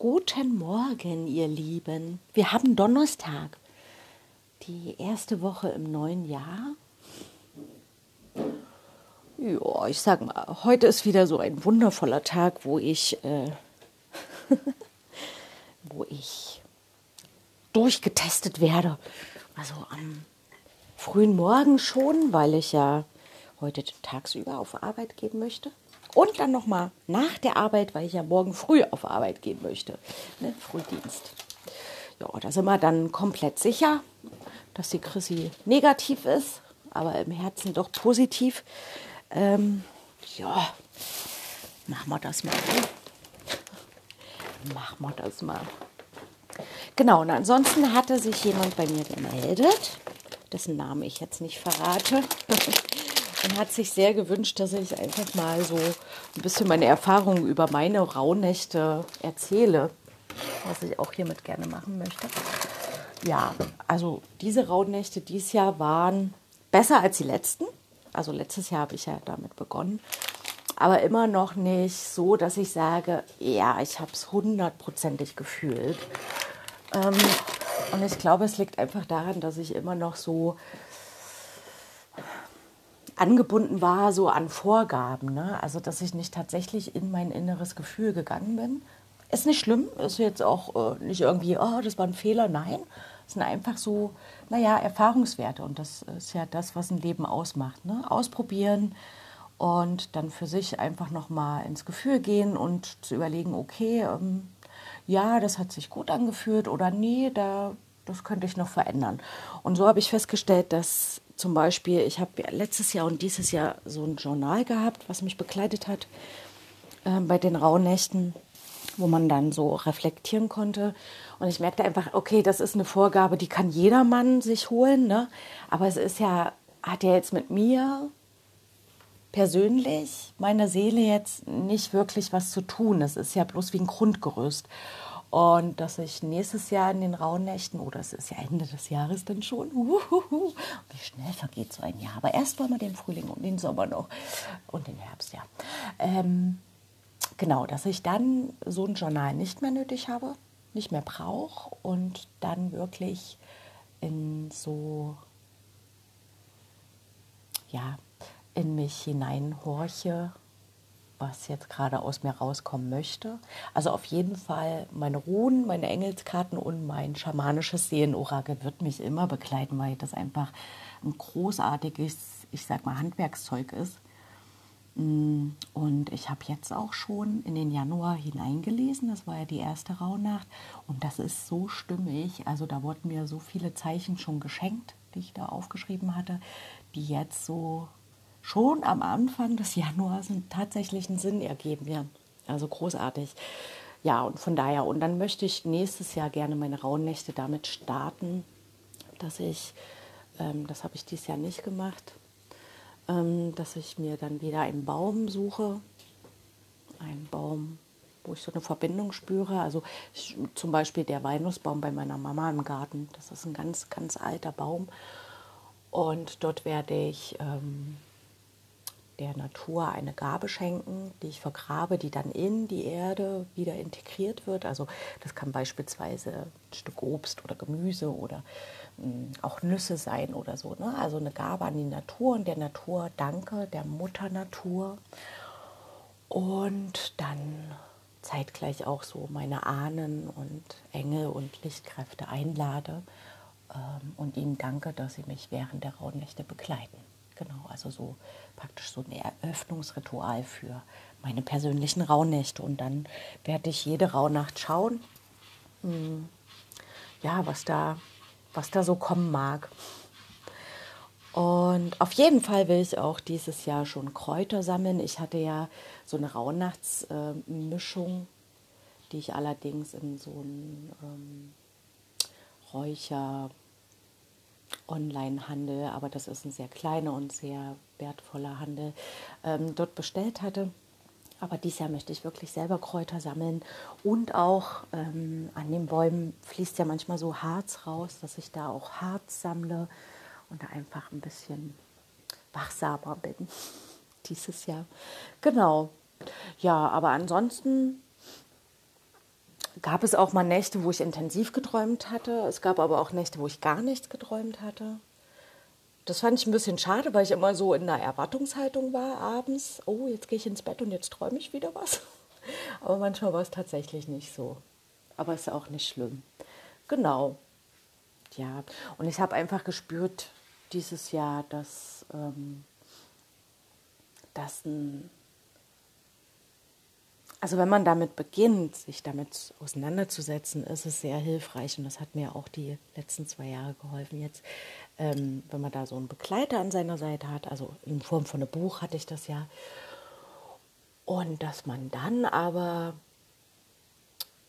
Guten Morgen, ihr Lieben. Wir haben Donnerstag, die erste Woche im neuen Jahr. Ja, ich sag mal, heute ist wieder so ein wundervoller Tag, wo ich, äh, wo ich durchgetestet werde. Also am frühen Morgen schon, weil ich ja heute tagsüber auf Arbeit gehen möchte. Und dann nochmal nach der Arbeit, weil ich ja morgen früh auf Arbeit gehen möchte. Ne? Frühdienst. Ja, da sind wir dann komplett sicher, dass die Chrissy negativ ist, aber im Herzen doch positiv. Ähm, ja, machen wir das mal. Machen wir das mal. Genau, und ansonsten hatte sich jemand bei mir gemeldet, dessen Namen ich jetzt nicht verrate. und hat sich sehr gewünscht, dass ich einfach mal so ein bisschen meine Erfahrungen über meine Rauhnächte erzähle, was ich auch hiermit gerne machen möchte. Ja, also diese Rauhnächte dieses Jahr waren besser als die letzten. Also letztes Jahr habe ich ja damit begonnen. Aber immer noch nicht so, dass ich sage, ja, ich habe es hundertprozentig gefühlt. Ähm, und ich glaube, es liegt einfach daran, dass ich immer noch so angebunden war so an Vorgaben. Ne? Also, dass ich nicht tatsächlich in mein inneres Gefühl gegangen bin. Ist nicht schlimm, ist jetzt auch äh, nicht irgendwie, oh, das war ein Fehler. Nein, es sind einfach so, naja, Erfahrungswerte. Und das ist ja das, was ein Leben ausmacht. Ne? Ausprobieren und dann für sich einfach nochmal ins Gefühl gehen und zu überlegen, okay, ähm, ja, das hat sich gut angefühlt oder nee, da, das könnte ich noch verändern. Und so habe ich festgestellt, dass zum Beispiel, ich habe letztes Jahr und dieses Jahr so ein Journal gehabt, was mich begleitet hat äh, bei den Rauhnächten, wo man dann so reflektieren konnte. Und ich merkte einfach, okay, das ist eine Vorgabe, die kann jedermann sich holen, ne? aber es ist ja, hat ja jetzt mit mir persönlich, meine Seele jetzt nicht wirklich was zu tun. Es ist ja bloß wie ein Grundgerüst. Und dass ich nächstes Jahr in den Rauhnächten, oder es ist ja Ende des Jahres dann schon, uhuhu, wie schnell vergeht so ein Jahr. Aber erst wollen wir den Frühling und den Sommer noch und den Herbst, ja. Ähm, genau, dass ich dann so ein Journal nicht mehr nötig habe, nicht mehr brauche und dann wirklich in so, ja, in mich hineinhorche was jetzt gerade aus mir rauskommen möchte. Also auf jeden Fall meine Ruhen, meine Engelskarten und mein schamanisches Seelenorakel wird mich immer begleiten, weil das einfach ein großartiges, ich sag mal, Handwerkszeug ist. Mm, und ich habe jetzt auch schon in den Januar hineingelesen, das war ja die erste Rauhnacht und das ist so stimmig. Also da wurden mir so viele Zeichen schon geschenkt, die ich da aufgeschrieben hatte, die jetzt so schon am Anfang des Januars einen tatsächlichen Sinn ergeben. Ja, also großartig. Ja, und von daher, und dann möchte ich nächstes Jahr gerne meine Rauhnächte damit starten, dass ich, ähm, das habe ich dieses Jahr nicht gemacht, ähm, dass ich mir dann wieder einen Baum suche, einen Baum, wo ich so eine Verbindung spüre. Also ich, zum Beispiel der Walnussbaum bei meiner Mama im Garten, das ist ein ganz, ganz alter Baum. Und dort werde ich ähm, der Natur eine Gabe schenken, die ich vergrabe, die dann in die Erde wieder integriert wird. Also das kann beispielsweise ein Stück Obst oder Gemüse oder hm, auch Nüsse sein oder so. Ne? Also eine Gabe an die Natur und der Natur danke, der Mutter Natur. Und dann zeitgleich auch so meine Ahnen und Engel und Lichtkräfte einlade ähm, und ihnen danke, dass sie mich während der Rauhnächte begleiten. Genau, also so praktisch so ein Eröffnungsritual für meine persönlichen Rauhnächte. Und dann werde ich jede Rauhnacht schauen, hm, ja, was da, was da so kommen mag. Und auf jeden Fall will ich auch dieses Jahr schon Kräuter sammeln. Ich hatte ja so eine Rauhnachtsmischung, die ich allerdings in so ein ähm, Räucher Online-Handel, aber das ist ein sehr kleiner und sehr wertvoller Handel, ähm, dort bestellt hatte. Aber dieses Jahr möchte ich wirklich selber Kräuter sammeln und auch ähm, an den Bäumen fließt ja manchmal so Harz raus, dass ich da auch Harz sammle und da einfach ein bisschen wachsamer bin dieses Jahr. Genau. Ja, aber ansonsten gab es auch mal Nächte, wo ich intensiv geträumt hatte. Es gab aber auch Nächte, wo ich gar nichts geträumt hatte. Das fand ich ein bisschen schade, weil ich immer so in einer Erwartungshaltung war abends. Oh, jetzt gehe ich ins Bett und jetzt träume ich wieder was. Aber manchmal war es tatsächlich nicht so. Aber ist auch nicht schlimm. Genau. Ja, und ich habe einfach gespürt dieses Jahr, dass, ähm, dass ein also wenn man damit beginnt, sich damit auseinanderzusetzen, ist es sehr hilfreich und das hat mir auch die letzten zwei Jahre geholfen. Jetzt, ähm, wenn man da so einen Begleiter an seiner Seite hat, also in Form von einem Buch hatte ich das ja, und dass man dann aber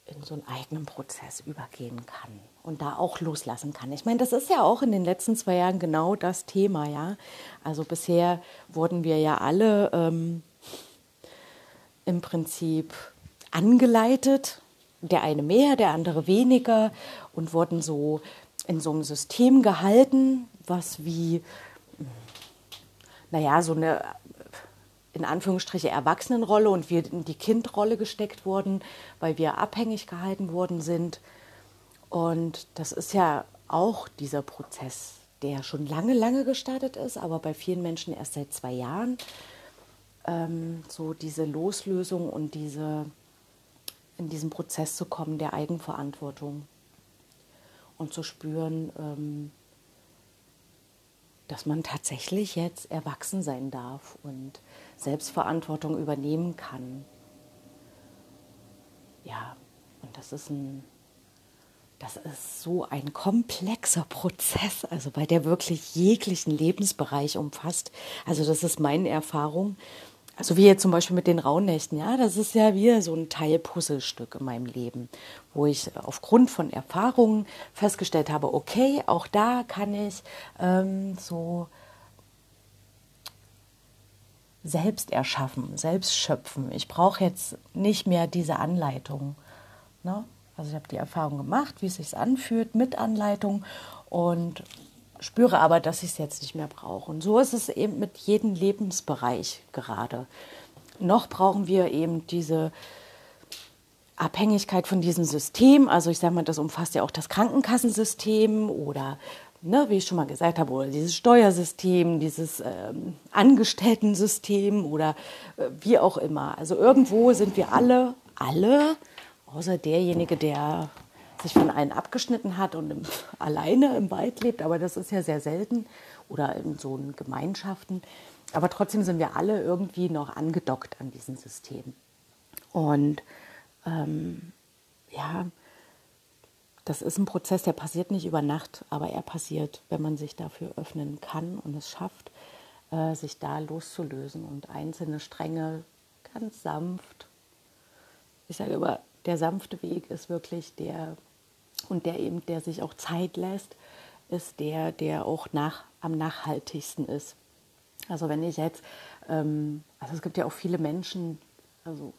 in so einen eigenen Prozess übergehen kann und da auch loslassen kann. Ich meine, das ist ja auch in den letzten zwei Jahren genau das Thema, ja. Also bisher wurden wir ja alle ähm, im Prinzip angeleitet, der eine mehr, der andere weniger und wurden so in so einem System gehalten, was wie, naja, so eine in Anführungsstriche Erwachsenenrolle und wir in die Kindrolle gesteckt wurden, weil wir abhängig gehalten worden sind. Und das ist ja auch dieser Prozess, der schon lange, lange gestartet ist, aber bei vielen Menschen erst seit zwei Jahren ähm, so diese Loslösung und diese in diesen Prozess zu kommen der Eigenverantwortung und zu spüren, ähm, dass man tatsächlich jetzt erwachsen sein darf und Selbstverantwortung übernehmen kann. Ja, und das ist ein das ist so ein komplexer Prozess, also bei der wirklich jeglichen Lebensbereich umfasst. Also das ist meine Erfahrung. Also wie jetzt zum Beispiel mit den Rauhnächten, ja, das ist ja wieder so ein Teil Puzzlestück in meinem Leben, wo ich aufgrund von Erfahrungen festgestellt habe, okay, auch da kann ich ähm, so selbst erschaffen, selbst schöpfen. Ich brauche jetzt nicht mehr diese Anleitung. Ne? Also ich habe die Erfahrung gemacht, wie es sich anfühlt mit Anleitung und spüre aber, dass ich es jetzt nicht mehr brauche. Und so ist es eben mit jedem Lebensbereich gerade. Noch brauchen wir eben diese Abhängigkeit von diesem System. Also ich sage mal, das umfasst ja auch das Krankenkassensystem oder, ne, wie ich schon mal gesagt habe, oder dieses Steuersystem, dieses ähm, Angestellten-System oder äh, wie auch immer. Also irgendwo sind wir alle, alle, außer derjenige, der sich von allen abgeschnitten hat und im, alleine im Wald lebt, aber das ist ja sehr selten oder in so Gemeinschaften. Aber trotzdem sind wir alle irgendwie noch angedockt an diesem System. Und ähm, ja, das ist ein Prozess, der passiert nicht über Nacht, aber er passiert, wenn man sich dafür öffnen kann und es schafft, äh, sich da loszulösen und einzelne Stränge ganz sanft. Ich sage immer, der sanfte Weg ist wirklich der, und der eben, der sich auch Zeit lässt, ist der, der auch nach, am nachhaltigsten ist. Also wenn ich jetzt, ähm, also es gibt ja auch viele Menschen, also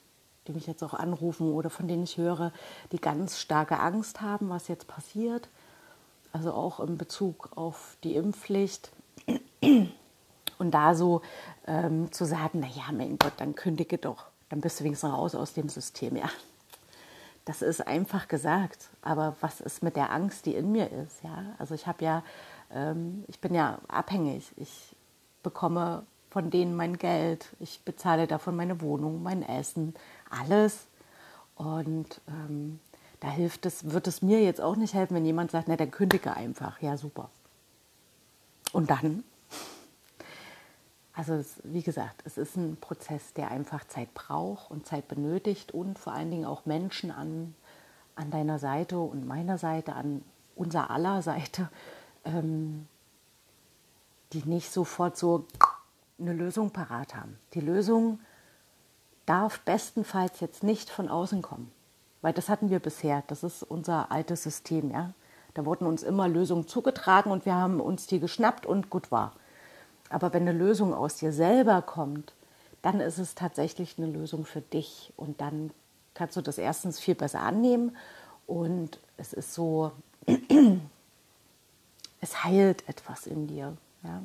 die mich jetzt auch anrufen oder von denen ich höre, die ganz starke Angst haben, was jetzt passiert. Also auch in Bezug auf die Impfpflicht. Und da so ähm, zu sagen, naja, mein Gott, dann kündige doch, dann bist du wenigstens raus aus dem System. Ja, das ist einfach gesagt. Aber was ist mit der Angst, die in mir ist? Ja, also ich habe ja, ähm, ich bin ja abhängig. Ich bekomme von denen mein Geld. Ich bezahle davon meine Wohnung, mein Essen, alles. Und ähm, da hilft es, wird es mir jetzt auch nicht helfen, wenn jemand sagt, na, dann kündige einfach. Ja, super. Und dann also es, wie gesagt, es ist ein Prozess, der einfach Zeit braucht und Zeit benötigt und vor allen Dingen auch Menschen an, an deiner Seite und meiner Seite, an unser aller Seite, ähm, die nicht sofort so eine Lösung parat haben. Die Lösung darf bestenfalls jetzt nicht von außen kommen, weil das hatten wir bisher. Das ist unser altes System, ja. Da wurden uns immer Lösungen zugetragen und wir haben uns die geschnappt und gut war. Aber wenn eine Lösung aus dir selber kommt, dann ist es tatsächlich eine Lösung für dich. Und dann kannst du das erstens viel besser annehmen. Und es ist so, es heilt etwas in dir. Ja?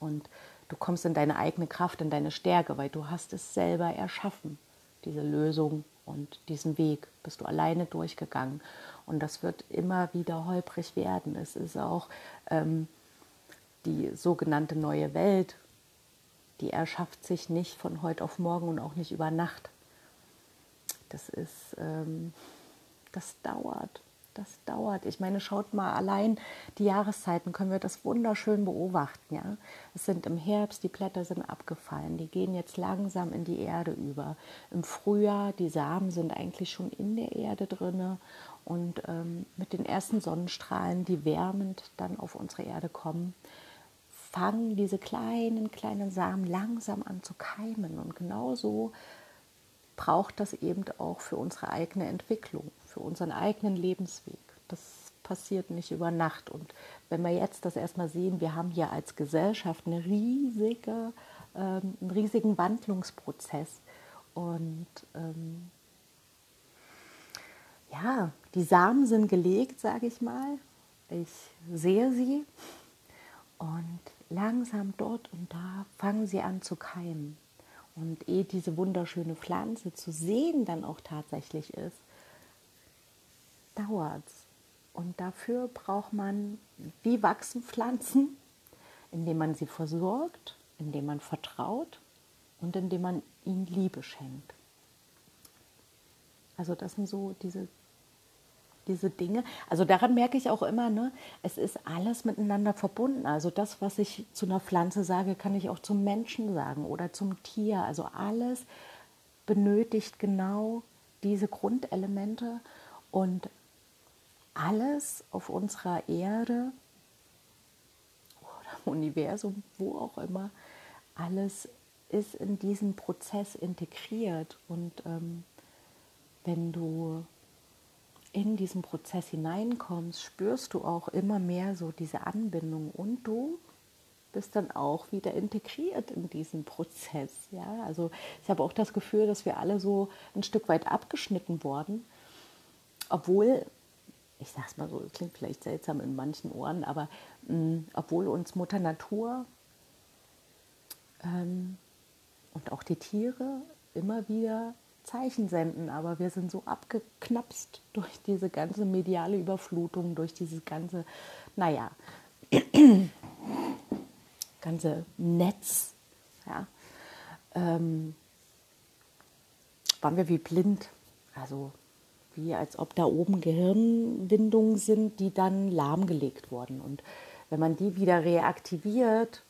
Und du kommst in deine eigene Kraft, in deine Stärke, weil du hast es selber erschaffen, diese Lösung Und diesen Weg bist du alleine durchgegangen. Und das wird immer wieder holprig werden. Es ist auch ähm, die sogenannte neue Welt, die erschafft sich nicht von heute auf morgen und auch nicht über Nacht. Das ist, ähm, das dauert das dauert. Ich meine, schaut mal allein die Jahreszeiten, können wir das wunderschön beobachten. Ja? Es sind im Herbst, die Blätter sind abgefallen, die gehen jetzt langsam in die Erde über. Im Frühjahr, die Samen sind eigentlich schon in der Erde drin und ähm, mit den ersten Sonnenstrahlen, die wärmend dann auf unsere Erde kommen, fangen diese kleinen, kleinen Samen langsam an zu keimen. Und genauso braucht das eben auch für unsere eigene Entwicklung für unseren eigenen Lebensweg. Das passiert nicht über Nacht. Und wenn wir jetzt das erstmal sehen, wir haben hier als Gesellschaft eine riesige, ähm, einen riesigen Wandlungsprozess. Und ähm, ja, die Samen sind gelegt, sage ich mal. Ich sehe sie und langsam dort und da fangen sie an zu keimen. Und ehe diese wunderschöne Pflanze zu sehen dann auch tatsächlich ist, dauert Und dafür braucht man, wie wachsen Pflanzen, indem man sie versorgt, indem man vertraut und indem man ihnen Liebe schenkt. Also das sind so diese, diese Dinge. Also daran merke ich auch immer, ne, es ist alles miteinander verbunden. Also das, was ich zu einer Pflanze sage, kann ich auch zum Menschen sagen oder zum Tier. Also alles benötigt genau diese Grundelemente und alles auf unserer Erde oder Universum, wo auch immer, alles ist in diesen Prozess integriert. Und ähm, wenn du in diesen Prozess hineinkommst, spürst du auch immer mehr so diese Anbindung und du bist dann auch wieder integriert in diesen Prozess. Ja, also ich habe auch das Gefühl, dass wir alle so ein Stück weit abgeschnitten wurden, obwohl ich sag's mal so, klingt vielleicht seltsam in manchen Ohren, aber mh, mm, obwohl uns Mutter Natur ähm, und auch die Tiere immer wieder Zeichen senden, aber wir sind so abgeknapst durch diese ganze mediale Überflutung, durch dieses ganze, naja, ganze Netz, ja, ähm, waren wir wie blind. Also wie als ob da oben Gehirnwindungen sind, die dann lahmgelegt wurden. Und wenn man die wieder reaktiviert,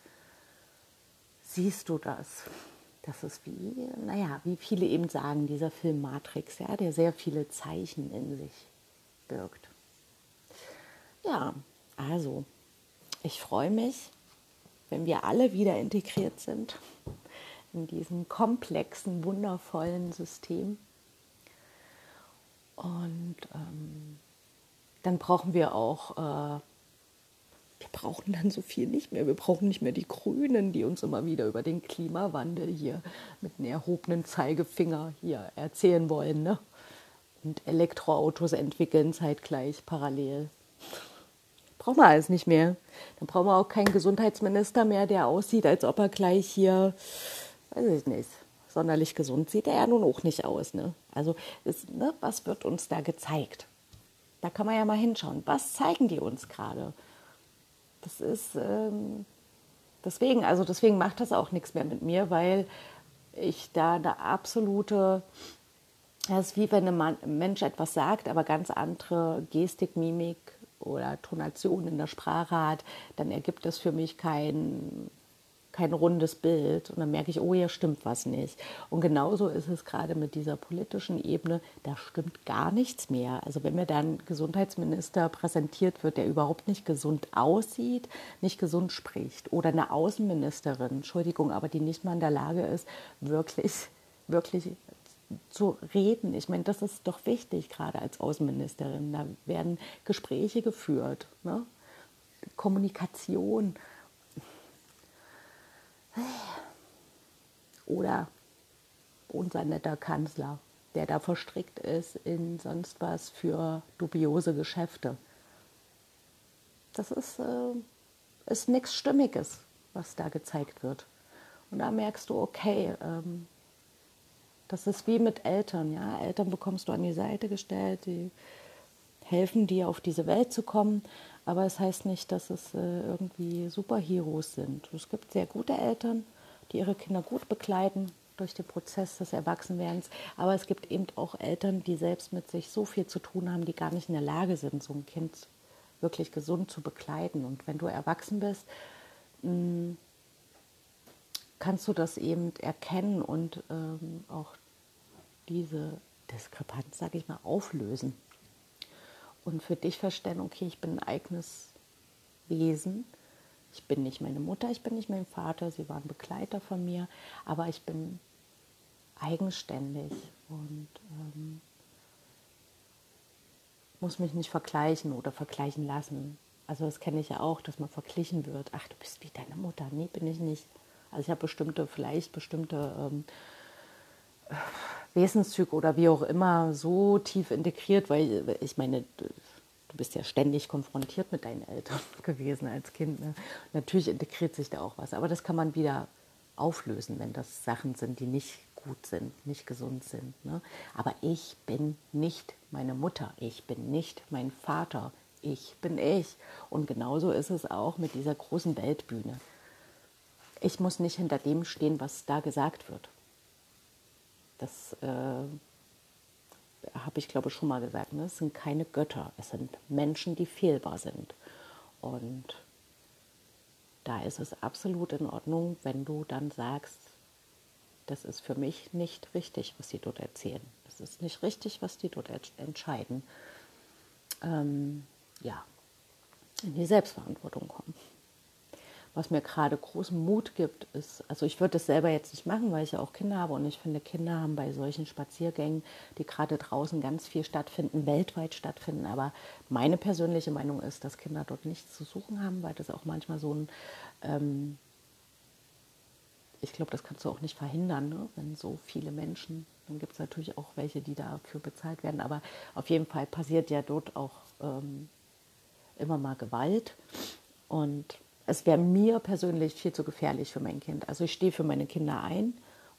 siehst du das. Das ist wie, naja, wie viele eben sagen, dieser Film Matrix, ja, der sehr viele Zeichen in sich birgt. Ja, also, ich freue mich, wenn wir alle wieder integriert sind in diesem komplexen, wundervollen System und ähm, dann brauchen wir auch, äh, wir brauchen dann so viel nicht mehr. Wir brauchen nicht mehr die Grünen, die uns immer wieder über den Klimawandel hier mit einem erhobenen Zeigefinger hier erzählen wollen. Ne? Und Elektroautos entwickeln zeitgleich parallel. Brauchen wir alles nicht mehr. Dann brauchen wir auch keinen Gesundheitsminister mehr, der aussieht, als ob er gleich hier, weiß ich nicht, sonderlich gesund sieht er ja nun auch nicht aus. Ne? Also ist, ne, was wird uns da gezeigt? Da kann man ja mal hinschauen. Was zeigen die uns gerade? Das ist ähm, deswegen, also deswegen macht das auch nichts mehr mit mir, weil ich da eine absolute, das ist wie wenn ein Mensch etwas sagt, aber ganz andere Gestik, Mimik oder Tonation in der Sprache hat, dann ergibt das für mich kein kein rundes Bild und dann merke ich, oh, hier stimmt was nicht. Und genauso ist es gerade mit dieser politischen Ebene, da stimmt gar nichts mehr. Also wenn mir dann Gesundheitsminister präsentiert wird, der überhaupt nicht gesund aussieht, nicht gesund spricht oder eine Außenministerin, Entschuldigung, aber die nicht mal in der Lage ist, wirklich, wirklich zu reden. Ich meine, das ist doch wichtig, gerade als Außenministerin. Da werden Gespräche geführt, ne? Kommunikation. Oder unser netter Kanzler, der da verstrickt ist in sonst was für dubiose Geschäfte. Das ist, äh, ist nichts Stimmiges, was da gezeigt wird. Und da merkst du, okay, ähm, Das ist wie mit Eltern, ja. Eltern bekommst du an die Seite gestellt, die helfen dir auf diese Welt zu kommen, aber es heißt nicht, dass es äh, irgendwie Superheroes sind. Es gibt sehr gute Eltern, die ihre Kinder gut begleiten durch den Prozess des Erwachsenwerdens, aber es gibt eben auch Eltern, die selbst mit sich so viel zu tun haben, die gar nicht in der Lage sind, so ein Kind wirklich gesund zu begleiten. Und wenn du erwachsen bist, mm, kannst du das eben erkennen und ähm, auch diese Diskrepanz, sage ich mal, auflösen. Und für dich verstehen, okay, ich bin ein eigenes Wesen. Ich bin nicht meine Mutter, ich bin nicht mein Vater, sie waren Begleiter von mir, aber ich bin eigenständig und ähm, muss mich nicht vergleichen oder vergleichen lassen. Also das kenne ich ja auch, dass man verglichen wird. Ach, du bist wie deine Mutter. Nee, bin ich nicht. Also ich habe bestimmte, vielleicht bestimmte ähm, Wesenszüge oder wie auch immer so tief integriert, weil ich meine, du bist ja ständig konfrontiert mit deinen Eltern gewesen als Kind. Ne? Natürlich integriert sich da auch was, aber das kann man wieder auflösen, wenn das Sachen sind, die nicht gut sind, nicht gesund sind. Ne? Aber ich bin nicht meine Mutter, ich bin nicht mein Vater, ich bin ich. Und genauso ist es auch mit dieser großen Weltbühne. Ich muss nicht hinter dem stehen, was da gesagt wird. Das äh, habe ich, glaube ich, schon mal gesagt. Ne? Es sind keine Götter, es sind Menschen, die fehlbar sind. Und da ist es absolut in Ordnung, wenn du dann sagst, das ist für mich nicht richtig, was sie dort erzählen. Das ist nicht richtig, was die dort entscheiden. Ähm, ja, in die Selbstverantwortung kommen. Was mir gerade großen Mut gibt, ist, also ich würde das selber jetzt nicht machen, weil ich ja auch Kinder habe und ich finde, Kinder haben bei solchen Spaziergängen, die gerade draußen ganz viel stattfinden, weltweit stattfinden. Aber meine persönliche Meinung ist, dass Kinder dort nichts zu suchen haben, weil das auch manchmal so ein ähm, ich glaube, das kannst du auch nicht verhindern, ne? wenn so viele Menschen, dann gibt es natürlich auch welche, die dafür bezahlt werden, aber auf jeden Fall passiert ja dort auch ähm, immer mal Gewalt und es wäre mir persönlich viel zu gefährlich für mein Kind. Also ich stehe für meine Kinder ein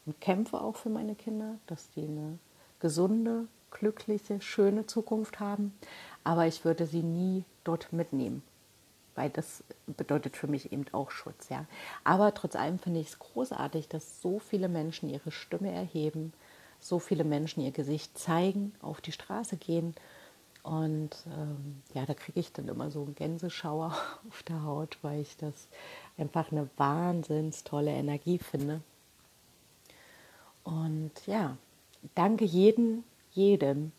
und kämpfe auch für meine Kinder, dass die eine gesunde, glückliche, schöne Zukunft haben, aber ich würde sie nie dort mitnehmen weil das bedeutet für mich eben auch Schutz. Ja. Aber trotz allem finde ich es großartig, dass so viele Menschen ihre Stimme erheben, so viele Menschen ihr Gesicht zeigen, auf die Straße gehen. Und ähm, ja, da kriege ich dann immer so einen Gänseschauer auf der Haut, weil ich das einfach eine wahnsinns tolle Energie finde. Und ja, danke jedem, jedem,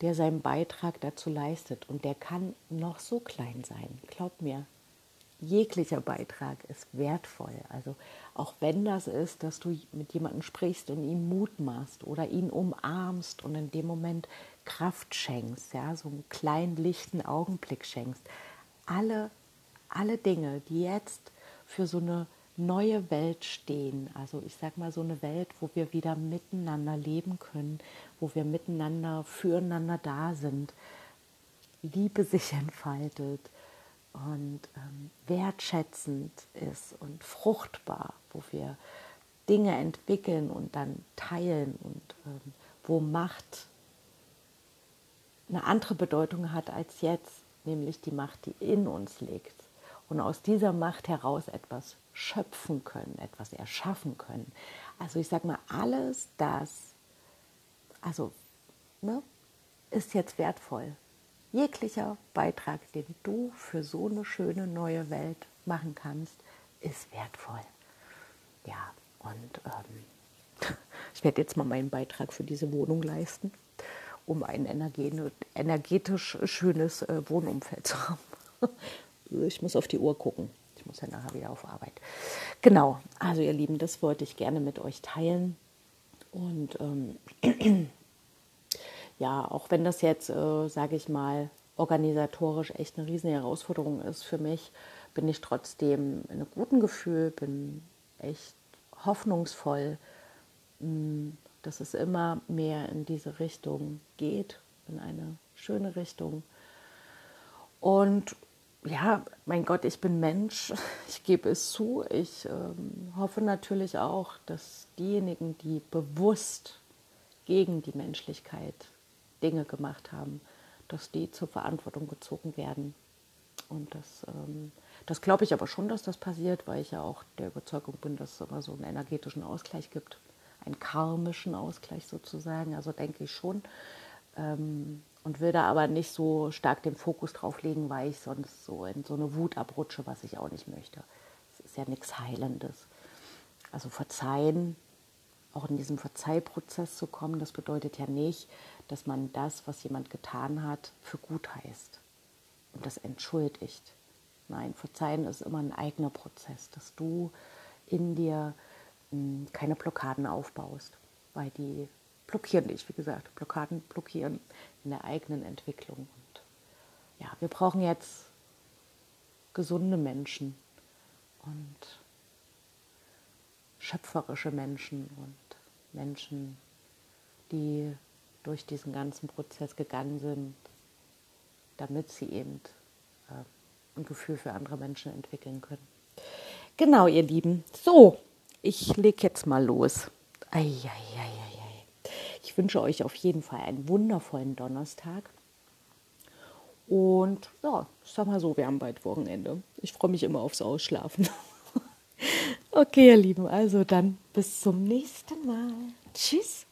der seinen Beitrag dazu leistet. Und der kann noch so klein sein. Glaub mir, jeglicher Beitrag ist wertvoll. Also auch wenn das ist, dass du mit jemandem sprichst und ihm Mut machst oder ihn umarmst und in dem Moment Kraft schenkst, ja, so einen kleinen lichten Augenblick schenkst. Alle, alle Dinge, die jetzt für so eine neue Welt stehen. Also ich sage mal so eine Welt, wo wir wieder miteinander leben können, wo wir miteinander füreinander da sind, Liebe sich entfaltet und ähm, wertschätzend ist und fruchtbar, wo wir Dinge entwickeln und dann teilen und ähm, wo Macht eine andere Bedeutung hat als jetzt, nämlich die Macht, die in uns liegt. Und aus dieser Macht heraus etwas schöpfen können, etwas erschaffen können. Also ich sage mal, alles das, also ne, ist jetzt wertvoll. Jeglicher Beitrag, den du für so eine schöne neue Welt machen kannst, ist wertvoll. Ja, und ähm, ich werde jetzt mal meinen Beitrag für diese Wohnung leisten, um ein energetisch schönes äh, Wohnumfeld zu haben. ich muss auf die Uhr gucken. Ich muss ja nachher wieder auf Arbeit. Genau, also ihr Lieben, das wollte ich gerne mit euch teilen. Und ähm, ja, auch wenn das jetzt, äh, sage ich mal, organisatorisch echt eine riesige Herausforderung ist für mich, bin ich trotzdem in einem guten Gefühl, bin echt hoffnungsvoll, hm, dass es immer mehr in diese Richtung geht, in eine schöne Richtung. Und ja, mein Gott, ich bin Mensch, ich gebe es zu. Ich ähm, hoffe natürlich auch, dass diejenigen, die bewusst gegen die Menschlichkeit Dinge gemacht haben, dass die zur Verantwortung gezogen werden. Und das, ähm, das glaube ich aber schon, dass das passiert, weil ich ja auch der Überzeugung bin, dass es immer so einen energetischen Ausgleich gibt, einen karmischen Ausgleich sozusagen. Also denke ich schon. Ähm, und will da aber nicht so stark den Fokus drauf legen, weil ich sonst so in so eine Wut abrutsche, was ich auch nicht möchte. Es ist ja nichts Heilendes. Also verzeihen, auch in diesem Verzeihprozess zu kommen, das bedeutet ja nicht, dass man das, was jemand getan hat, für gut heißt und das entschuldigt. Nein, verzeihen ist immer ein eigener Prozess, dass du in dir keine Blockaden aufbaust, weil die blockieren dich, wie gesagt, Blockaden blockieren in der eigenen Entwicklung. Und ja, wir brauchen jetzt gesunde Menschen und schöpferische Menschen und Menschen, die durch diesen ganzen Prozess gegangen sind, damit sie eben äh, ein Gefühl für andere Menschen entwickeln können. Genau, ihr Lieben. So, ich lege jetzt mal los. Eieieiei. Ich wünsche euch auf jeden Fall einen wundervollen Donnerstag. Und ja, ich sag mal so, wir haben bald Wochenende. Ich freue mich immer aufs Ausschlafen. okay, ihr Lieben, also dann bis zum nächsten Mal. Tschüss.